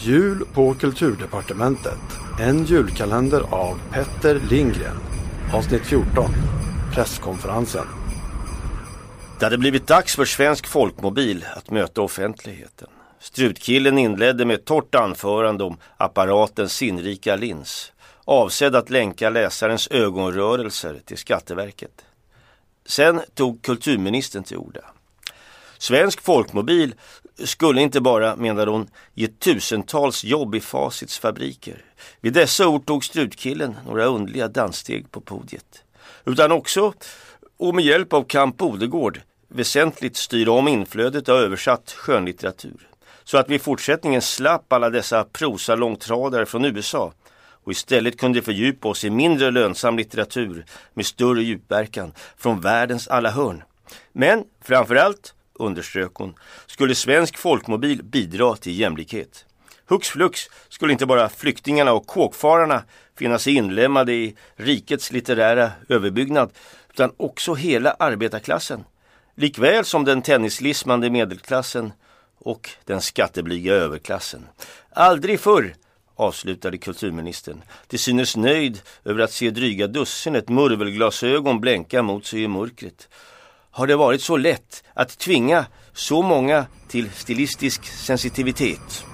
Jul på Kulturdepartementet. En julkalender av Petter Lindgren. Avsnitt 14. Presskonferensen. Det hade blivit dags för Svensk Folkmobil att möta offentligheten. Strutkillen inledde med ett torrt anförande om apparatens sinnrika lins. Avsedd att länka läsarens ögonrörelser till Skatteverket. Sen tog kulturministern till orda. Svensk Folkmobil skulle inte bara, menade hon, ge tusentals jobb i Facits fabriker. Vid dessa ord tog Strutkillen några underliga danssteg på podiet. Utan också, och med hjälp av Kamp Odegård, väsentligt styra om inflödet av översatt skönlitteratur. Så att vi i fortsättningen slapp alla dessa prosalångtradare från USA och istället kunde fördjupa oss i mindre lönsam litteratur med större djupverkan från världens alla hörn. Men framförallt underströk hon, skulle svensk folkmobil bidra till jämlikhet. Hux flux skulle inte bara flyktingarna och kåkfararna finna sig inlemmade i rikets litterära överbyggnad utan också hela arbetarklassen. Likväl som den tennislismande medelklassen och den skatteblyga överklassen. Aldrig förr avslutade kulturministern, till synes nöjd över att se dryga dussinet murvelglasögon blänka mot sig i mörkret har det varit så lätt att tvinga så många till stilistisk sensitivitet.